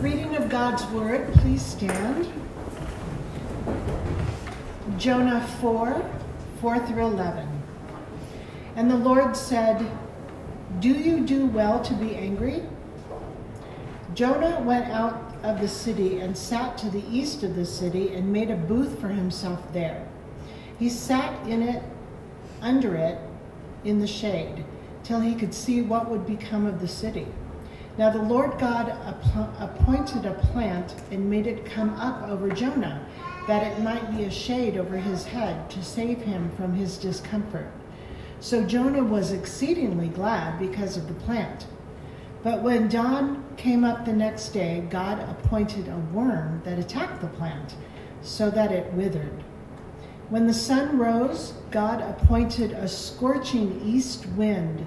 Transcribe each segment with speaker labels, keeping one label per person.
Speaker 1: reading of God's Word, please stand. Jonah 4 4 through 11. And the Lord said, Do you do well to be angry? Jonah went out of the city and sat to the east of the city and made a booth for himself there. He sat in it, under it, in the shade, till he could see what would become of the city. Now the Lord God appointed a plant and made it come up over Jonah, that it might be a shade over his head to save him from his discomfort. So Jonah was exceedingly glad because of the plant. But when dawn came up the next day, God appointed a worm that attacked the plant, so that it withered. When the sun rose, God appointed a scorching east wind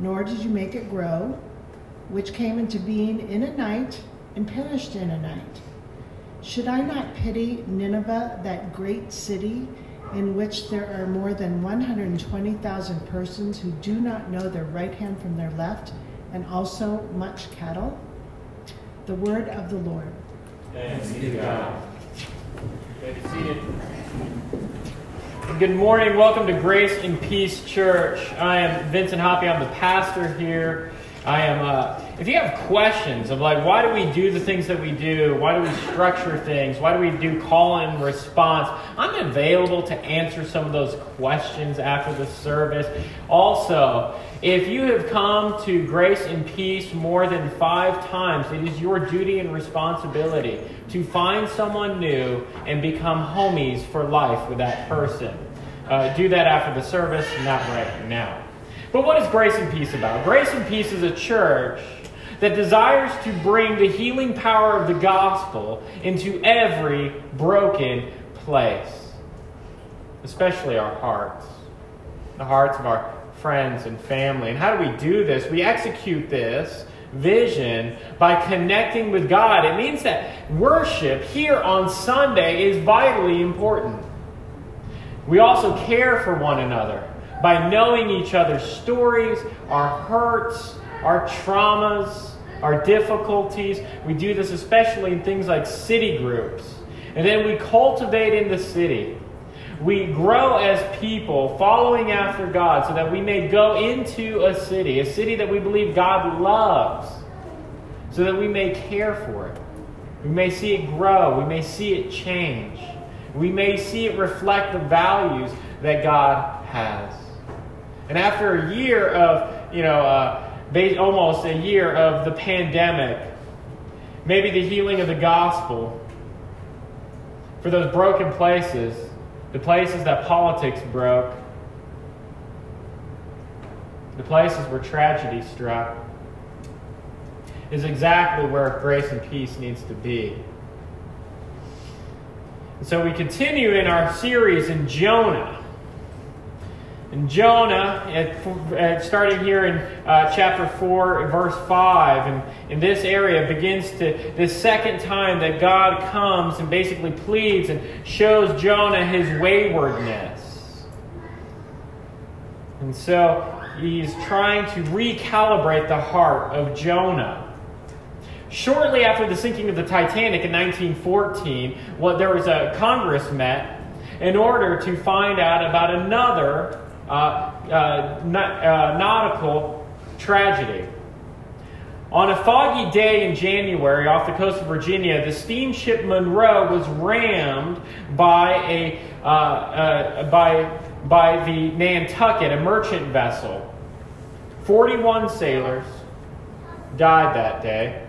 Speaker 1: nor did you make it grow, which came into being in a night and perished in a night. Should I not pity Nineveh, that great city, in which there are more than 120,000 persons who do not know their right hand from their left, and also much cattle? The word of the Lord.
Speaker 2: Thanks be to God. You. Good morning. Welcome to Grace and Peace Church. I am Vincent Hoppy. I'm the pastor here. I am. Uh, if you have questions of like why do we do the things that we do, why do we structure things, why do we do call and response, I'm available to answer some of those questions after the service. Also, if you have come to Grace and Peace more than five times, it is your duty and responsibility to find someone new and become homies for life with that person. Uh, do that after the service, not right now. But what is Grace and Peace about? Grace and Peace is a church that desires to bring the healing power of the gospel into every broken place, especially our hearts, the hearts of our friends and family. And how do we do this? We execute this vision by connecting with God. It means that worship here on Sunday is vitally important. We also care for one another by knowing each other's stories, our hurts, our traumas, our difficulties. We do this especially in things like city groups. And then we cultivate in the city. We grow as people following after God so that we may go into a city, a city that we believe God loves, so that we may care for it. We may see it grow. We may see it change. We may see it reflect the values that God has. And after a year of, you know, uh, almost a year of the pandemic, maybe the healing of the gospel, for those broken places, the places that politics broke, the places where tragedy struck, is exactly where grace and peace needs to be. And so we continue in our series in Jonah. And Jonah, at, at starting here in uh, chapter 4, verse 5, and in this area begins to, this second time that God comes and basically pleads and shows Jonah his waywardness. And so he's trying to recalibrate the heart of Jonah. Shortly after the sinking of the Titanic in 1914, what there was a Congress met in order to find out about another uh, uh, uh, nautical tragedy. On a foggy day in January off the coast of Virginia, the steamship Monroe was rammed by a uh, uh, by by the Nantucket, a merchant vessel. Forty-one sailors died that day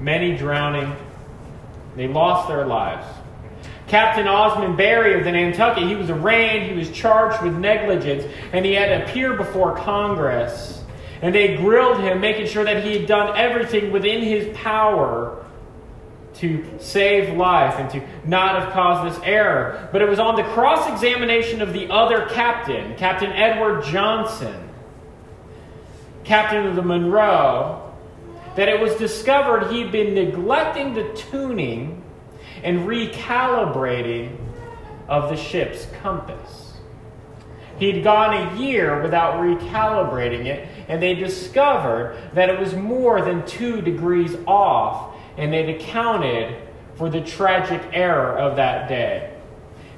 Speaker 2: many drowning. They lost their lives. Captain Osmond Barry of the Nantucket, he was arraigned, he was charged with negligence, and he had to appear before Congress. And they grilled him, making sure that he had done everything within his power to save life and to not have caused this error. But it was on the cross examination of the other captain, Captain Edward Johnson, captain of the Monroe, that it was discovered he'd been neglecting the tuning and recalibrating of the ship's compass. He'd gone a year without recalibrating it, and they discovered that it was more than two degrees off, and they'd accounted for the tragic error of that day.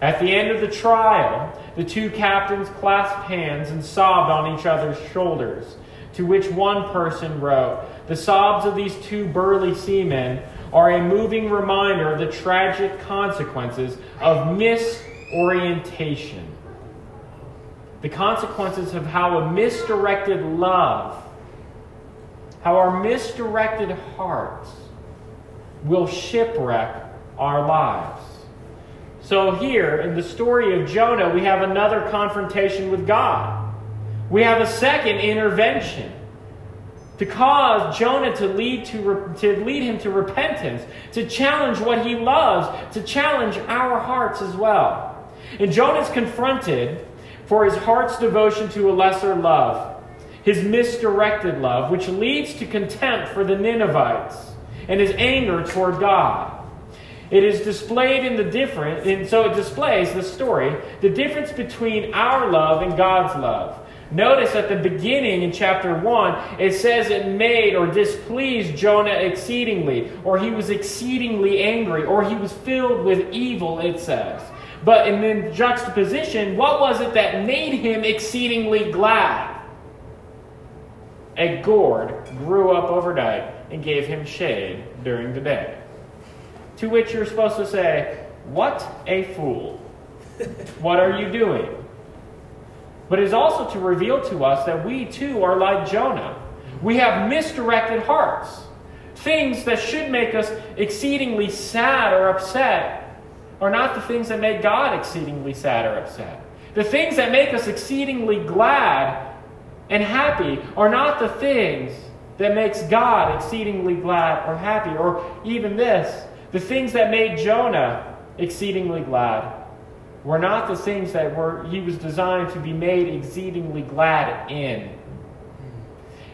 Speaker 2: At the end of the trial, the two captains clasped hands and sobbed on each other's shoulders, to which one person wrote, The sobs of these two burly seamen are a moving reminder of the tragic consequences of misorientation. The consequences of how a misdirected love, how our misdirected hearts will shipwreck our lives. So, here in the story of Jonah, we have another confrontation with God. We have a second intervention to cause Jonah to lead, to, to lead him to repentance, to challenge what he loves, to challenge our hearts as well. And Jonah is confronted for his heart's devotion to a lesser love, his misdirected love, which leads to contempt for the Ninevites and his anger toward God. It is displayed in the difference, and so it displays the story, the difference between our love and God's love. Notice at the beginning in chapter 1, it says it made or displeased Jonah exceedingly, or he was exceedingly angry, or he was filled with evil, it says. But in the juxtaposition, what was it that made him exceedingly glad? A gourd grew up overnight and gave him shade during the day. To which you're supposed to say, What a fool! What are you doing? But it's also to reveal to us that we too are like Jonah. We have misdirected hearts. Things that should make us exceedingly sad or upset are not the things that make God exceedingly sad or upset. The things that make us exceedingly glad and happy are not the things that makes God exceedingly glad or happy or even this, the things that made Jonah exceedingly glad were not the things that were he was designed to be made exceedingly glad in.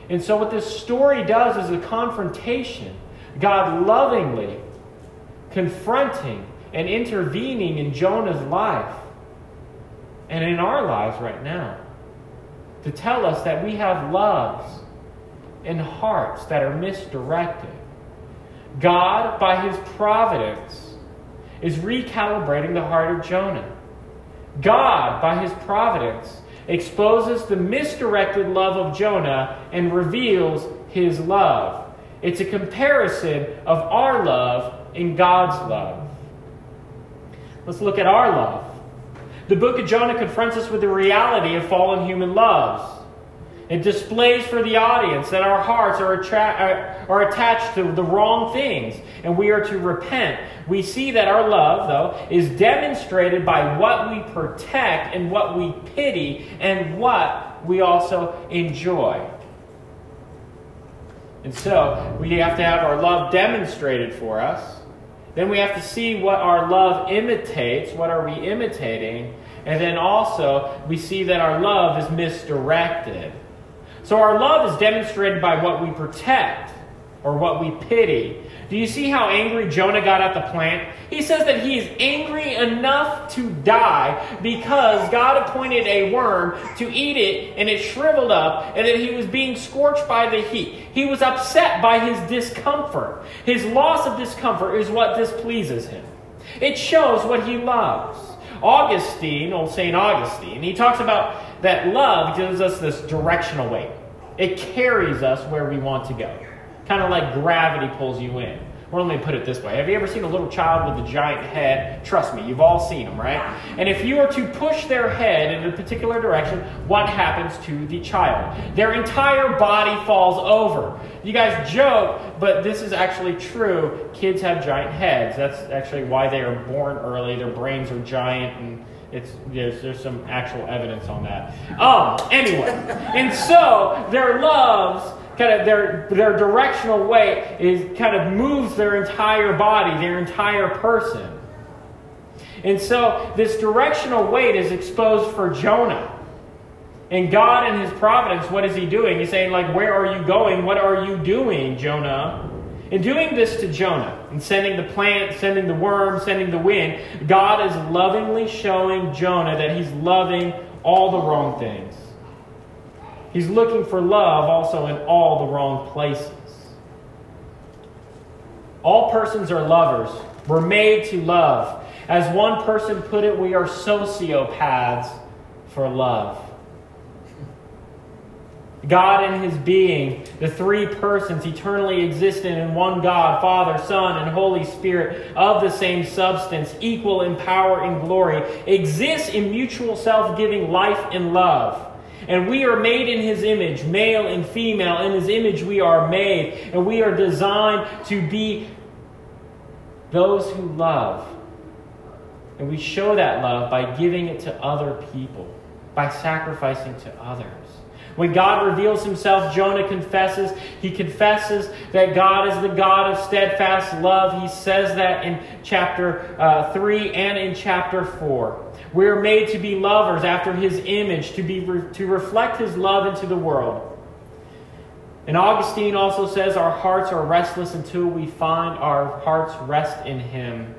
Speaker 2: And so what this story does is a confrontation. God lovingly confronting and intervening in Jonah's life and in our lives right now to tell us that we have loves and hearts that are misdirected. God, by his providence, is recalibrating the heart of Jonah. God, by his providence, exposes the misdirected love of Jonah and reveals his love. It's a comparison of our love and God's love. Let's look at our love. The book of Jonah confronts us with the reality of fallen human loves. It displays for the audience that our hearts are, attra- uh, are, attached to the wrong things and we are to repent. We see that our love, though, is demonstrated by what we protect and what we pity and what we also enjoy. And so we have to have our love demonstrated for us. Then we have to see what our love imitates. What are we imitating? And then also, we see that our love is misdirected. So our love is demonstrated by what we protect or what we pity. Do you see how angry Jonah got at the plant? He says that he is angry enough to die because God appointed a worm to eat it and it shriveled up and that he was being scorched by the heat. He was upset by his discomfort. His loss of discomfort is what displeases him. It shows what he loves. Augustine, old St. Augustine, he talks about that love gives us this directional weight. It carries us where we want to go. Kind of like gravity pulls you in. Let me put it this way. Have you ever seen a little child with a giant head? Trust me, you've all seen them, right? And if you are to push their head in a particular direction, what happens to the child? Their entire body falls over. You guys joke, but this is actually true. Kids have giant heads. That's actually why they are born early. Their brains are giant and it's there's there's some actual evidence on that. Um, anyway, and so their loves kind of their, their directional weight is kind of moves their entire body, their entire person. And so this directional weight is exposed for Jonah. And God in his providence, what is he doing? He's saying, like, where are you going? What are you doing, Jonah? In doing this to Jonah, and sending the plant, sending the worm, sending the wind, God is lovingly showing Jonah that he's loving all the wrong things. He's looking for love also in all the wrong places. All persons are lovers. We're made to love. As one person put it, we are sociopaths for love. God in his being, the three persons eternally existent in one God, Father, Son, and Holy Spirit, of the same substance, equal in power and glory, exists in mutual self giving life and love. And we are made in his image, male and female. In his image we are made. And we are designed to be those who love. And we show that love by giving it to other people, by sacrificing to others. When God reveals himself, Jonah confesses. He confesses that God is the God of steadfast love. He says that in chapter uh, 3 and in chapter 4. We are made to be lovers after his image, to, be re- to reflect his love into the world. And Augustine also says our hearts are restless until we find our hearts rest in him.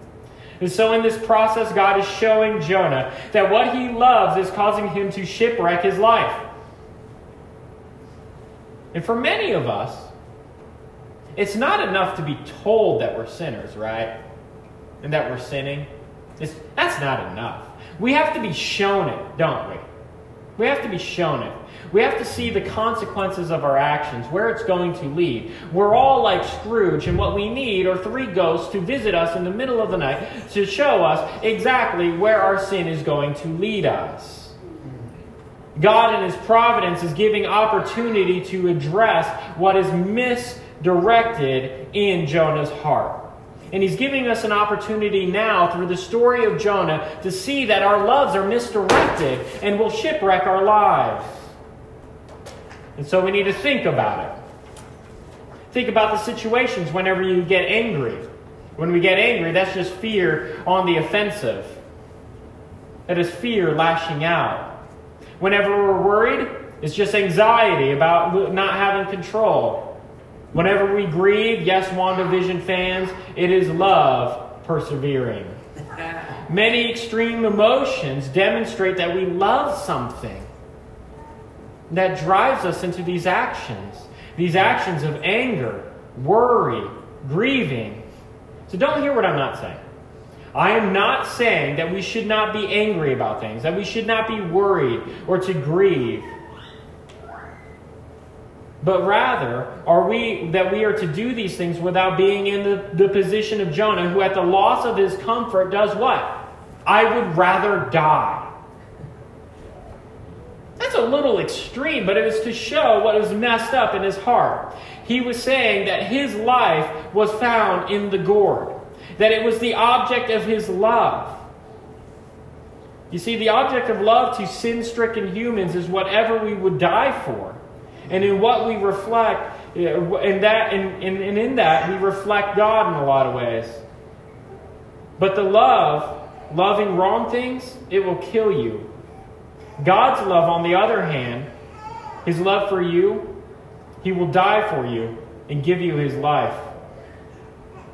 Speaker 2: And so, in this process, God is showing Jonah that what he loves is causing him to shipwreck his life. And for many of us, it's not enough to be told that we're sinners, right? And that we're sinning. It's, that's not enough. We have to be shown it, don't we? We have to be shown it. We have to see the consequences of our actions, where it's going to lead. We're all like Scrooge, and what we need are three ghosts to visit us in the middle of the night to show us exactly where our sin is going to lead us. God, in His providence, is giving opportunity to address what is misdirected in Jonah's heart. And he's giving us an opportunity now through the story of Jonah to see that our loves are misdirected and will shipwreck our lives. And so we need to think about it. Think about the situations whenever you get angry. When we get angry, that's just fear on the offensive. That is fear lashing out. Whenever we're worried, it's just anxiety about not having control. Whenever we grieve, yes, WandaVision fans, it is love persevering. Many extreme emotions demonstrate that we love something that drives us into these actions. These actions of anger, worry, grieving. So don't hear what I'm not saying. I am not saying that we should not be angry about things, that we should not be worried or to grieve but rather are we that we are to do these things without being in the, the position of Jonah, who at the loss of his comfort does what? I would rather die. That's a little extreme, but it was to show what was messed up in his heart. He was saying that his life was found in the gourd, that it was the object of his love. You see, the object of love to sin stricken humans is whatever we would die for. And in what we reflect, in that, and in, in, in that, we reflect God in a lot of ways. But the love, loving wrong things, it will kill you. God's love, on the other hand, his love for you, he will die for you and give you his life.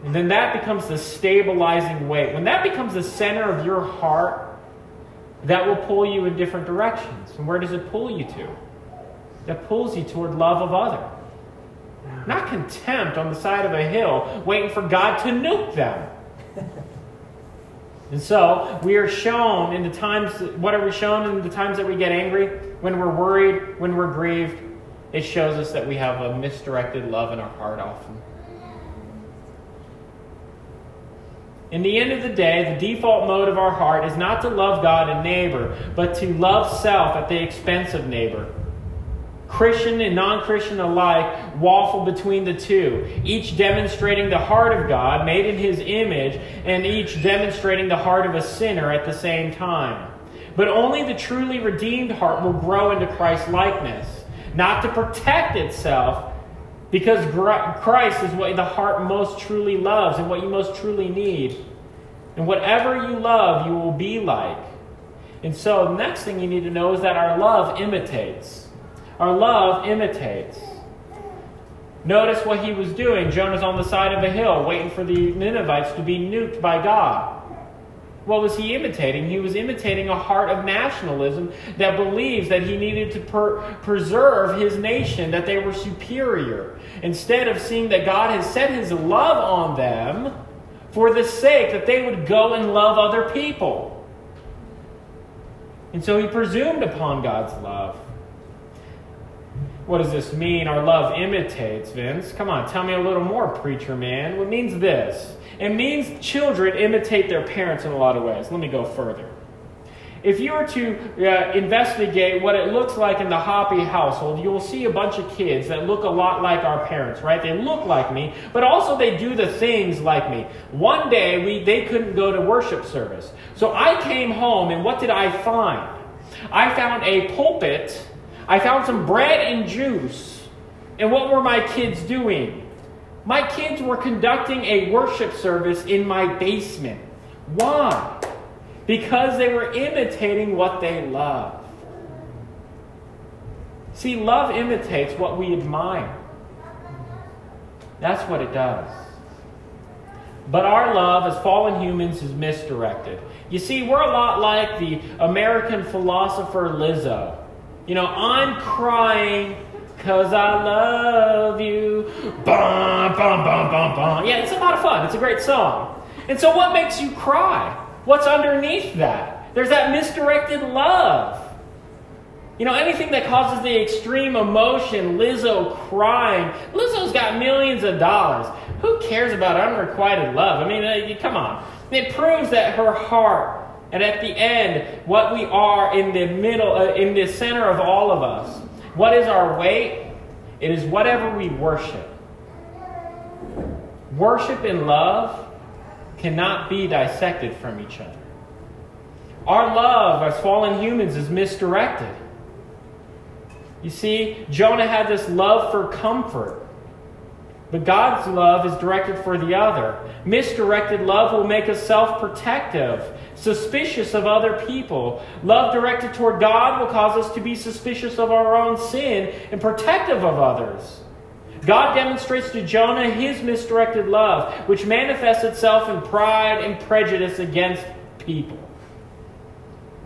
Speaker 2: And then that becomes the stabilizing weight. When that becomes the center of your heart, that will pull you in different directions. And where does it pull you to? That pulls you toward love of other. Not contempt on the side of a hill, waiting for God to nuke them. and so we are shown in the times, what are we shown in the times that we get angry? When we're worried, when we're grieved, it shows us that we have a misdirected love in our heart often. In the end of the day, the default mode of our heart is not to love God and neighbor, but to love self at the expense of neighbor. Christian and non Christian alike waffle between the two, each demonstrating the heart of God made in his image, and each demonstrating the heart of a sinner at the same time. But only the truly redeemed heart will grow into Christ's likeness, not to protect itself, Because Christ is what the heart most truly loves and what you most truly need. And whatever you love, you will be like. And so, the next thing you need to know is that our love imitates. Our love imitates. Notice what he was doing. Jonah's on the side of a hill waiting for the Ninevites to be nuked by God. What was he imitating? He was imitating a heart of nationalism that believes that he needed to per- preserve his nation, that they were superior, instead of seeing that God has set his love on them for the sake that they would go and love other people. And so he presumed upon God's love. What does this mean? Our love imitates, Vince. Come on, tell me a little more, preacher man. What means this? It means children imitate their parents in a lot of ways. Let me go further. If you were to uh, investigate what it looks like in the Hoppy household, you will see a bunch of kids that look a lot like our parents, right? They look like me, but also they do the things like me. One day, we, they couldn't go to worship service. So I came home, and what did I find? I found a pulpit, I found some bread and juice. And what were my kids doing? My kids were conducting a worship service in my basement. Why? because they were imitating what they love. See, love imitates what we admire. That's what it does. But our love as fallen humans is misdirected. You see, we're a lot like the American philosopher Lizzo. You know, I'm crying because I love you. Bum, bum, bum, bum, bum. Yeah, it's a lot of fun. It's a great song. And so, what makes you cry? What's underneath that? There's that misdirected love. You know, anything that causes the extreme emotion, Lizzo crying. Lizzo's got millions of dollars. Who cares about unrequited love? I mean, uh, come on. It proves that her heart, and at the end, what we are in the middle, uh, in the center of all of us. What is our weight? It is whatever we worship. Worship and love cannot be dissected from each other. Our love as fallen humans is misdirected. You see, Jonah had this love for comfort, but God's love is directed for the other. Misdirected love will make us self protective, suspicious of other people. Love directed toward God will cause us to be suspicious of our own sin and protective of others. God demonstrates to Jonah his misdirected love, which manifests itself in pride and prejudice against people.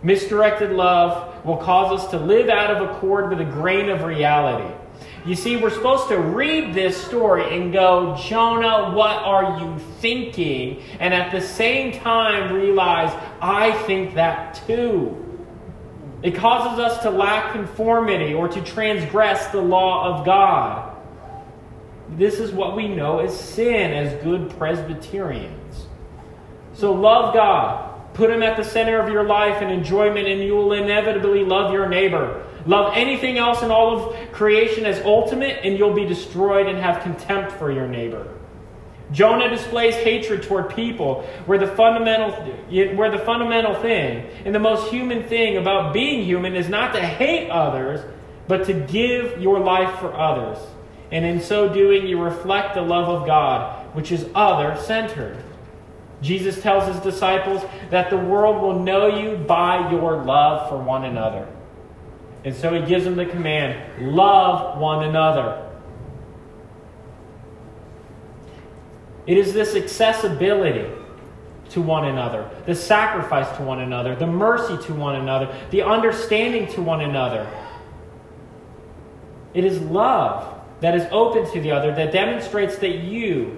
Speaker 2: Misdirected love will cause us to live out of accord with a grain of reality. You see, we're supposed to read this story and go, Jonah, what are you thinking? And at the same time realize, I think that too. It causes us to lack conformity or to transgress the law of God. This is what we know as sin as good Presbyterians. So love God. Put Him at the center of your life and enjoyment, and you will inevitably love your neighbor. Love anything else in all of creation as ultimate, and you'll be destroyed and have contempt for your neighbor. Jonah displays hatred toward people, where the fundamental, where the fundamental thing and the most human thing about being human is not to hate others, but to give your life for others and in so doing, you reflect the love of God, which is other centered. Jesus tells his disciples that the world will know you by your love for one another. And so he gives them the command love one another. It is this accessibility to one another, the sacrifice to one another, the mercy to one another, the understanding to one another. It is love that is open to the other, that demonstrates that you,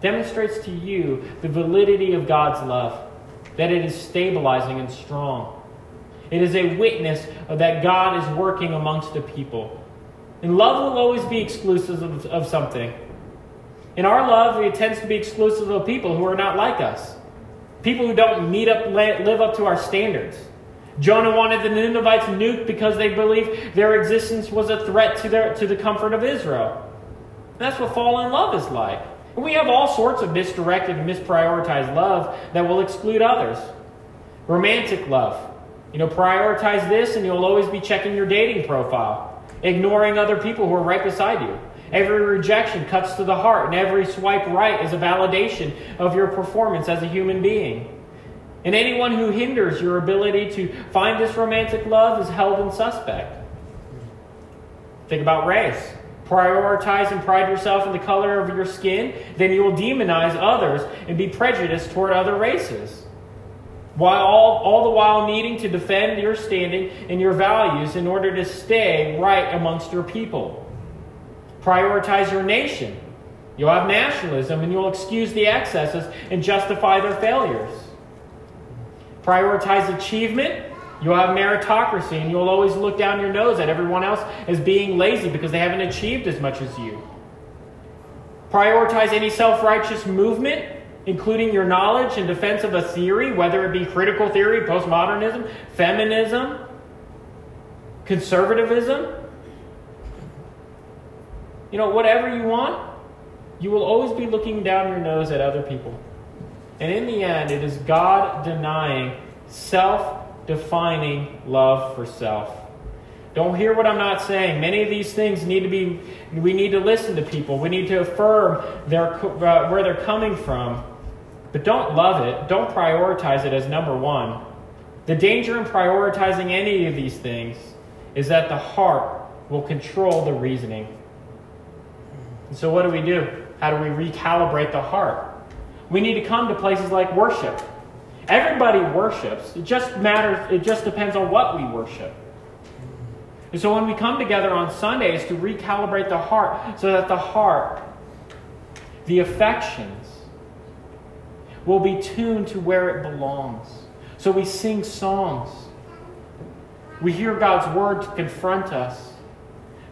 Speaker 2: demonstrates to you the validity of God's love, that it is stabilizing and strong. It is a witness that God is working amongst the people. And love will always be exclusive of, of something. In our love, it tends to be exclusive of people who are not like us, people who don't meet up, live up to our standards. Jonah wanted the Ninevites nuked because they believed their existence was a threat to, their, to the comfort of Israel. That's what fallen love is like. We have all sorts of misdirected misprioritized love that will exclude others. Romantic love. You know, prioritize this and you'll always be checking your dating profile, ignoring other people who are right beside you. Every rejection cuts to the heart, and every swipe right is a validation of your performance as a human being. And anyone who hinders your ability to find this romantic love is held in suspect. Think about race. Prioritize and pride yourself in the color of your skin, then you will demonize others and be prejudiced toward other races. While all, all the while needing to defend your standing and your values in order to stay right amongst your people. Prioritize your nation. You'll have nationalism and you'll excuse the excesses and justify their failures. Prioritize achievement. You'll have meritocracy and you'll always look down your nose at everyone else as being lazy because they haven't achieved as much as you. Prioritize any self righteous movement including your knowledge in defense of a theory, whether it be critical theory, postmodernism, feminism, conservatism. You know, whatever you want, you will always be looking down your nose at other people. And in the end, it is God denying self defining love for self. Don't hear what I'm not saying. Many of these things need to be, we need to listen to people. We need to affirm their, uh, where they're coming from. But don't love it, don't prioritize it as number one. The danger in prioritizing any of these things is that the heart will control the reasoning. And so, what do we do? How do we recalibrate the heart? We need to come to places like worship. Everybody worships. It just matters, it just depends on what we worship. And so, when we come together on Sundays to recalibrate the heart so that the heart, the affections, will be tuned to where it belongs. So we sing songs. We hear God's word to confront us.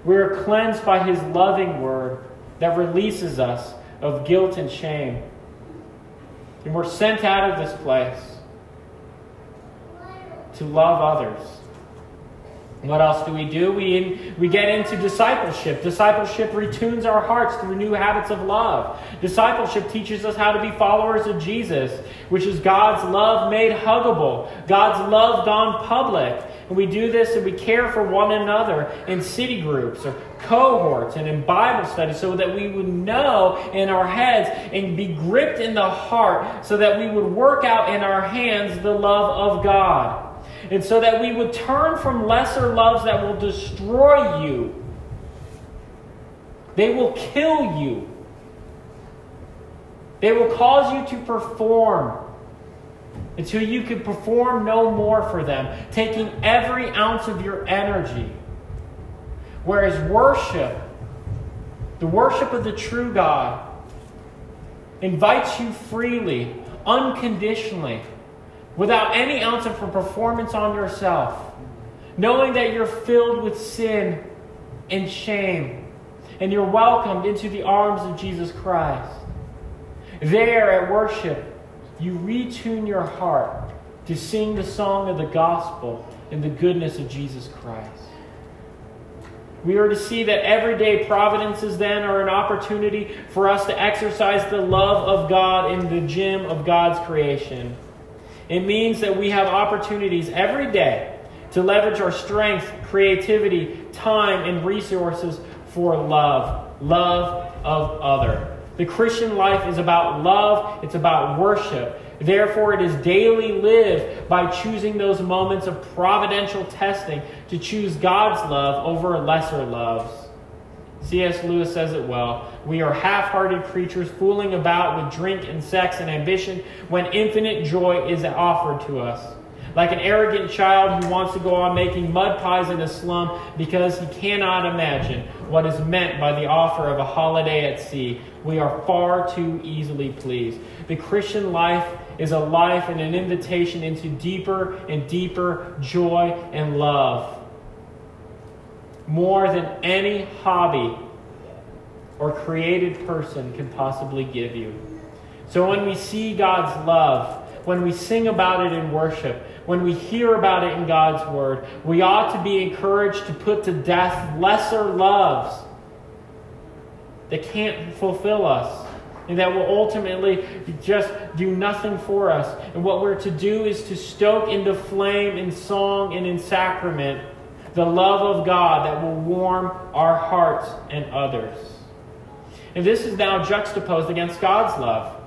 Speaker 2: We are cleansed by his loving word that releases us of guilt and shame. And we're sent out of this place to love others what else do we do? We, in, we get into discipleship. Discipleship retunes our hearts through new habits of love. Discipleship teaches us how to be followers of Jesus, which is God's love made huggable, God's love gone public. And we do this and we care for one another in city groups or cohorts and in Bible studies so that we would know in our heads and be gripped in the heart so that we would work out in our hands the love of God. And so that we would turn from lesser loves that will destroy you. They will kill you. They will cause you to perform until you can perform no more for them, taking every ounce of your energy. Whereas worship, the worship of the true God, invites you freely, unconditionally without any ounce of performance on yourself, knowing that you're filled with sin and shame, and you're welcomed into the arms of Jesus Christ. There at worship, you retune your heart to sing the song of the gospel and the goodness of Jesus Christ. We are to see that everyday providences then are an opportunity for us to exercise the love of God in the gym of God's creation. It means that we have opportunities every day to leverage our strength, creativity, time, and resources for love. Love of other. The Christian life is about love, it's about worship. Therefore, it is daily lived by choosing those moments of providential testing to choose God's love over lesser loves. C.S. Lewis says it well. We are half hearted creatures fooling about with drink and sex and ambition when infinite joy is offered to us. Like an arrogant child who wants to go on making mud pies in a slum because he cannot imagine what is meant by the offer of a holiday at sea. We are far too easily pleased. The Christian life is a life and an invitation into deeper and deeper joy and love more than any hobby or created person can possibly give you. So when we see God's love, when we sing about it in worship, when we hear about it in God's word, we ought to be encouraged to put to death lesser loves that can't fulfill us and that will ultimately just do nothing for us. And what we're to do is to stoke into flame in song and in sacrament the love of God that will warm our hearts and others. And this is now juxtaposed against God's love.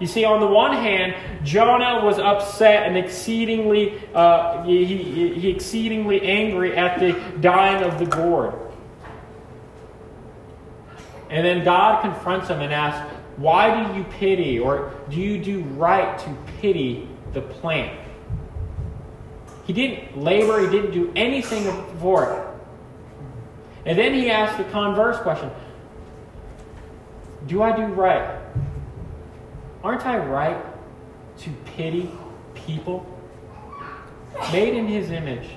Speaker 2: You see, on the one hand, Jonah was upset and exceedingly, uh, he, he, he exceedingly angry at the dying of the gourd. And then God confronts him and asks, Why do you pity, or do you do right to pity the plant? He didn't labor, he didn't do anything for it. And then he asked the converse question Do I do right? Aren't I right to pity people? Made in his image,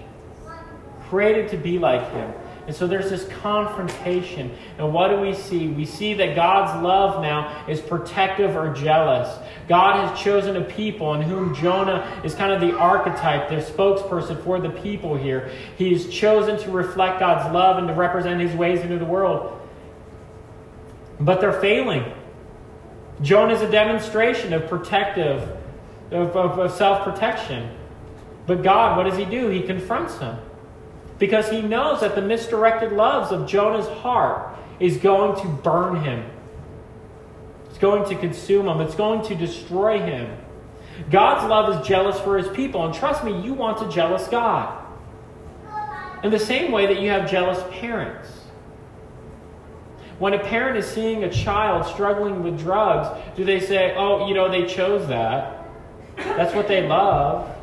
Speaker 2: created to be like him. And so there's this confrontation. And what do we see? We see that God's love now is protective or jealous. God has chosen a people in whom Jonah is kind of the archetype, the spokesperson for the people here. He's chosen to reflect God's love and to represent his ways into the world. But they're failing. Jonah is a demonstration of protective, of, of, of self protection. But God, what does he do? He confronts him because he knows that the misdirected loves of Jonah's heart is going to burn him. It's going to consume him. It's going to destroy him. God's love is jealous for his people. And trust me, you want a jealous God. In the same way that you have jealous parents. When a parent is seeing a child struggling with drugs, do they say, oh, you know, they chose that? That's what they love.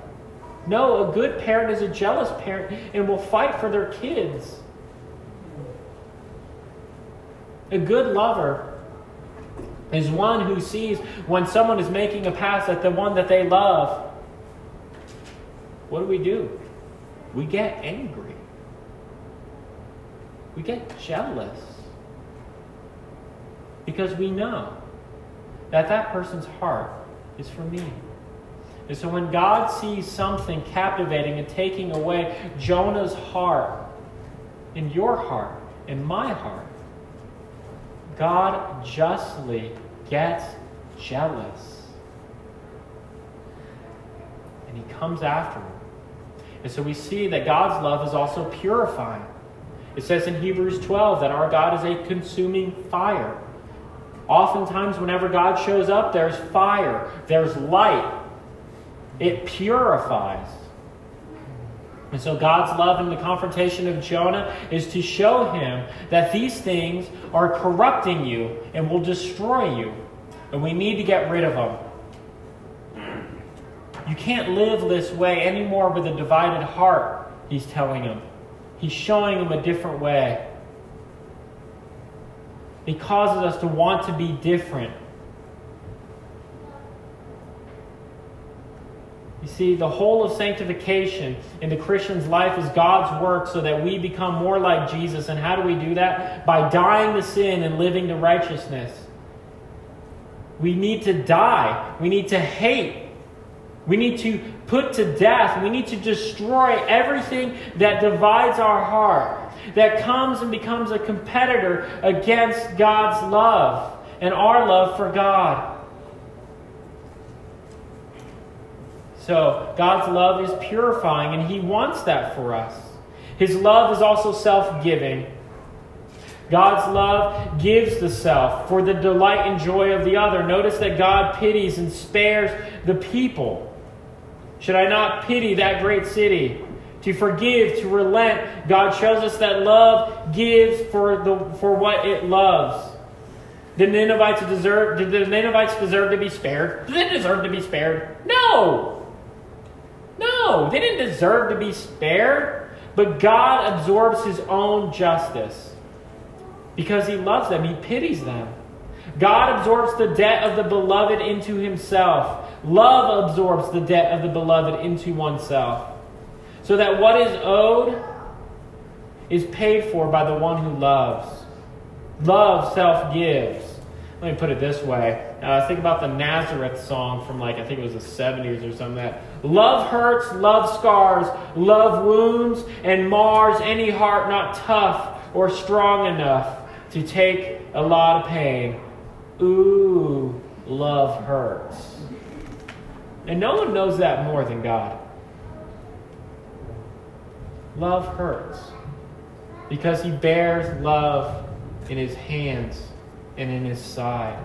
Speaker 2: No, a good parent is a jealous parent and will fight for their kids. A good lover is one who sees when someone is making a pass at the one that they love. What do we do? We get angry. We get jealous. Because we know that that person's heart is for me. And so when God sees something captivating and taking away Jonah's heart, in your heart, in my heart, God justly gets jealous. And he comes after him. And so we see that God's love is also purifying. It says in Hebrews 12 that our God is a consuming fire. Oftentimes, whenever God shows up, there's fire, there's light, it purifies. And so God's love in the confrontation of Jonah is to show him that these things are corrupting you and will destroy you. And we need to get rid of them. You can't live this way anymore with a divided heart, he's telling him. He's showing him a different way. He causes us to want to be different. You see, the whole of sanctification in the Christian's life is God's work so that we become more like Jesus. And how do we do that? By dying to sin and living to righteousness. We need to die. We need to hate. We need to put to death. We need to destroy everything that divides our heart, that comes and becomes a competitor against God's love and our love for God. So, God's love is purifying, and He wants that for us. His love is also self giving. God's love gives the self for the delight and joy of the other. Notice that God pities and spares the people. Should I not pity that great city? To forgive, to relent. God shows us that love gives for, the, for what it loves. Did the Ninevites deserve, did the Ninevites deserve to be spared? Did they deserve to be spared? No! No, they didn't deserve to be spared, but God absorbs his own justice because he loves them, he pities them. God absorbs the debt of the beloved into himself. Love absorbs the debt of the beloved into oneself. So that what is owed is paid for by the one who loves. Love self gives. Let me put it this way. Uh, think about the Nazareth song from like, I think it was the 70s or something that love hurts, love scars, love wounds, and mars any heart not tough or strong enough to take a lot of pain. Ooh, love hurts. And no one knows that more than God. Love hurts because he bears love in his hands and in his side.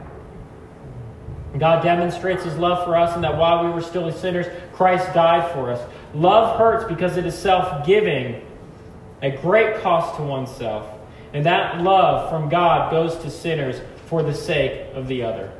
Speaker 2: God demonstrates his love for us in that while we were still sinners, Christ died for us. Love hurts because it is self giving at great cost to oneself. And that love from God goes to sinners for the sake of the other.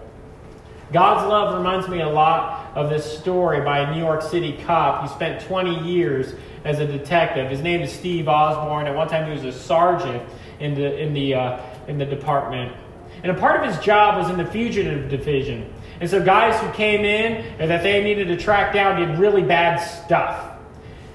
Speaker 2: God's love reminds me a lot of this story by a New York City cop who spent 20 years as a detective. His name is Steve Osborne. At one time, he was a sergeant in the, in the, uh, in the department. And a part of his job was in the fugitive division. And so, guys who came in and that they needed to track down did really bad stuff.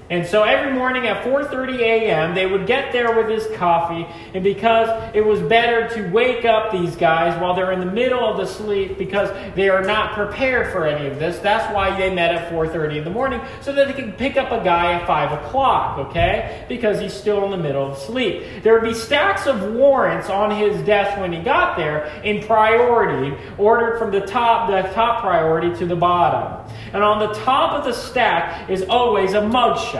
Speaker 2: And so every morning at 4:30 a.m., they would get there with his coffee, and because it was better to wake up these guys while they're in the middle of the sleep because they are not prepared for any of this. That's why they met at 4:30 in the morning, so that they could pick up a guy at 5 o'clock, okay? Because he's still in the middle of sleep. There would be stacks of warrants on his desk when he got there in priority, ordered from the top, the top priority to the bottom. And on the top of the stack is always a mugshot.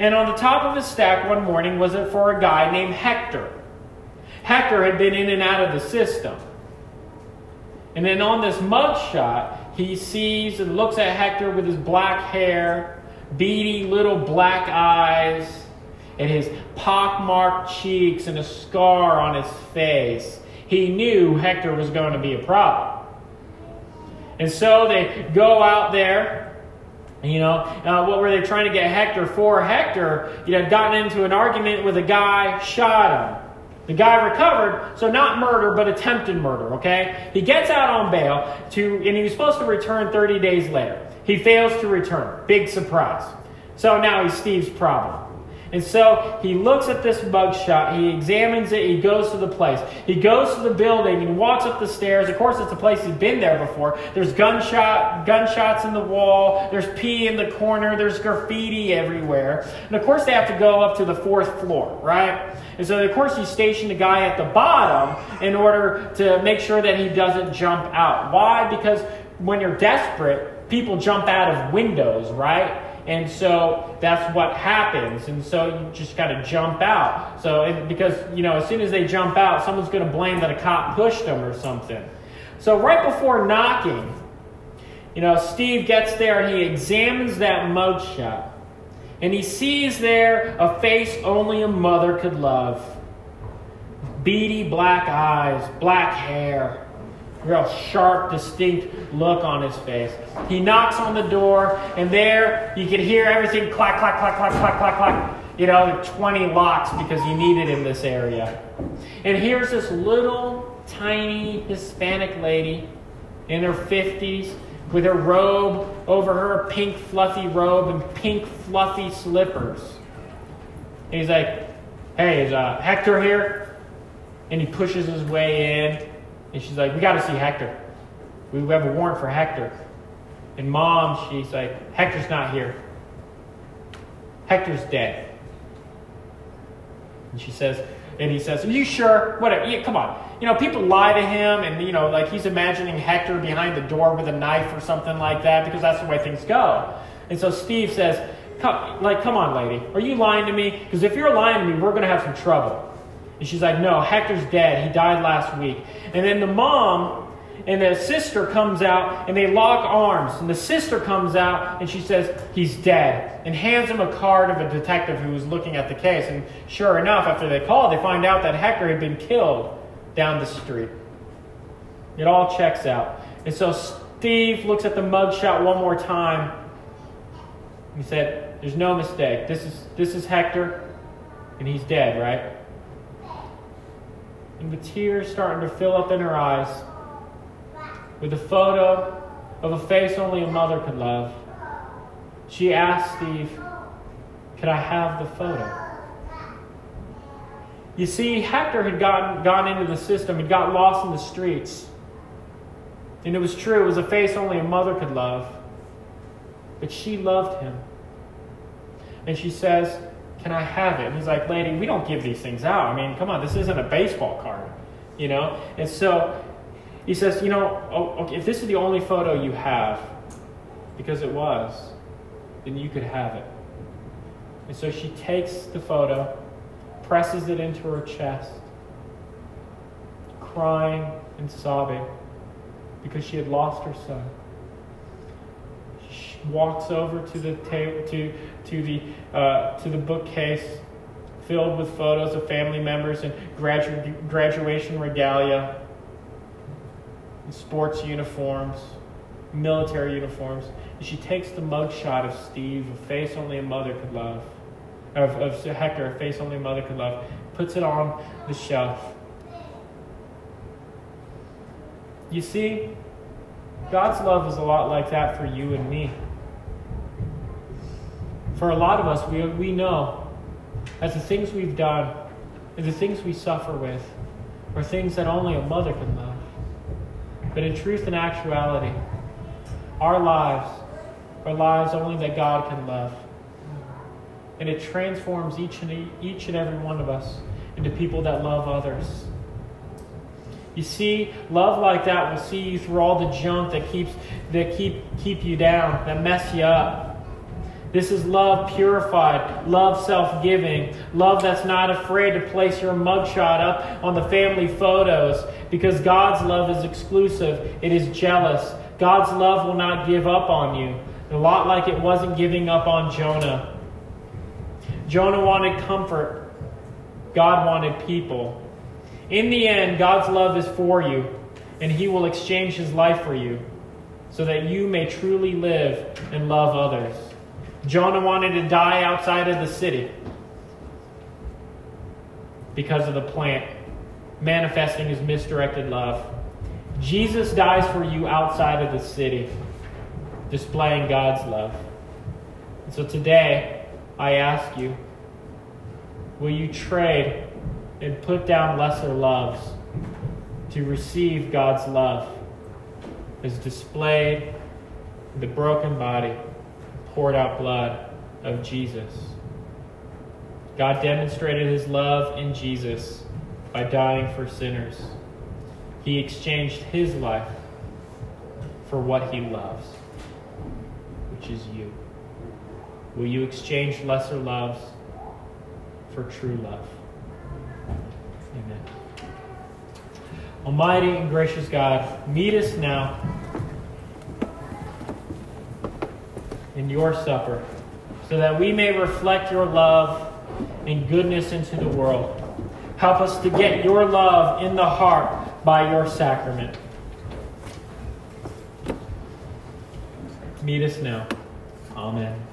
Speaker 2: And on the top of his stack one morning was it for a guy named Hector. Hector had been in and out of the system. And then on this mugshot, he sees and looks at Hector with his black hair, beady little black eyes, and his pockmarked cheeks and a scar on his face. He knew Hector was going to be a problem. And so they go out there. You know, uh, what were they trying to get Hector for? Hector, you know, gotten into an argument with a guy, shot him. The guy recovered, so not murder, but attempted murder, okay? He gets out on bail to, and he was supposed to return 30 days later. He fails to return. Big surprise. So now he's Steve's problem. And so he looks at this mugshot, he examines it, he goes to the place. He goes to the building and walks up the stairs. Of course, it's a place he's been there before. There's gunshot, gunshots in the wall, there's pee in the corner, there's graffiti everywhere. And of course, they have to go up to the fourth floor, right? And so, of course, he stationed a guy at the bottom in order to make sure that he doesn't jump out. Why? Because when you're desperate, people jump out of windows, right? And so that's what happens. And so you just got to jump out. So, because, you know, as soon as they jump out, someone's going to blame that a cop pushed them or something. So, right before knocking, you know, Steve gets there and he examines that mugshot. And he sees there a face only a mother could love. Beady black eyes, black hair, real sharp, distinct look on his face. He knocks on the door, and there you can hear everything clack, clack, clack, clack, clack, clack, clack. You know, 20 locks because you need it in this area. And here's this little, tiny Hispanic lady in her 50s with her robe over her pink, fluffy robe and pink, fluffy slippers. And he's like, Hey, is uh, Hector here? And he pushes his way in. And she's like, We got to see Hector. We have a warrant for Hector. And mom, she's like, Hector's not here. Hector's dead. And she says, and he says, Are you sure? Whatever. Yeah, come on. You know, people lie to him, and, you know, like he's imagining Hector behind the door with a knife or something like that because that's the way things go. And so Steve says, come, like, come on, lady. Are you lying to me? Because if you're lying to me, we're going to have some trouble. And she's like, No, Hector's dead. He died last week. And then the mom and the sister comes out and they lock arms. And the sister comes out and she says, He's dead. And hands him a card of a detective who was looking at the case. And sure enough, after they call, they find out that Hector had been killed down the street. It all checks out. And so Steve looks at the mugshot one more time. He said, There's no mistake. This is, this is Hector, and he's dead, right? And with tears starting to fill up in her eyes, with a photo of a face only a mother could love, she asked Steve, Could I have the photo? You see, Hector had gotten, gone into the system, he got lost in the streets. And it was true, it was a face only a mother could love. But she loved him. And she says, can I have it? And he's like, Lady, we don't give these things out. I mean, come on, this isn't a baseball card, you know? And so he says, You know, oh, okay, if this is the only photo you have, because it was, then you could have it. And so she takes the photo, presses it into her chest, crying and sobbing because she had lost her son. Walks over to the table to to the uh, to the bookcase filled with photos of family members and gradu- graduation regalia, sports uniforms, military uniforms. And she takes the mugshot of Steve, a face only a mother could love, of, of Hector, a face only a mother could love, puts it on the shelf. You see, God's love is a lot like that for you and me. For a lot of us, we, we know that the things we've done and the things we suffer with are things that only a mother can love. But in truth and actuality, our lives are lives only that God can love. And it transforms each and, each and every one of us into people that love others. You see, love like that will see you through all the junk that keeps that keep keep you down, that mess you up. This is love purified, love self giving, love that's not afraid to place your mugshot up on the family photos because God's love is exclusive, it is jealous. God's love will not give up on you, a lot like it wasn't giving up on Jonah. Jonah wanted comfort, God wanted people. In the end, God's love is for you, and He will exchange His life for you so that you may truly live and love others. Jonah wanted to die outside of the city because of the plant manifesting his misdirected love. Jesus dies for you outside of the city, displaying God's love. And so today, I ask you will you trade and put down lesser loves to receive God's love as displayed in the broken body? Poured out blood of Jesus. God demonstrated his love in Jesus by dying for sinners. He exchanged his life for what he loves, which is you. Will you exchange lesser loves for true love? Amen. Almighty and gracious God, meet us now in your supper, so that we may reflect your love and goodness into the world. Help us to get your love in the heart by your sacrament. Meet us now. Amen.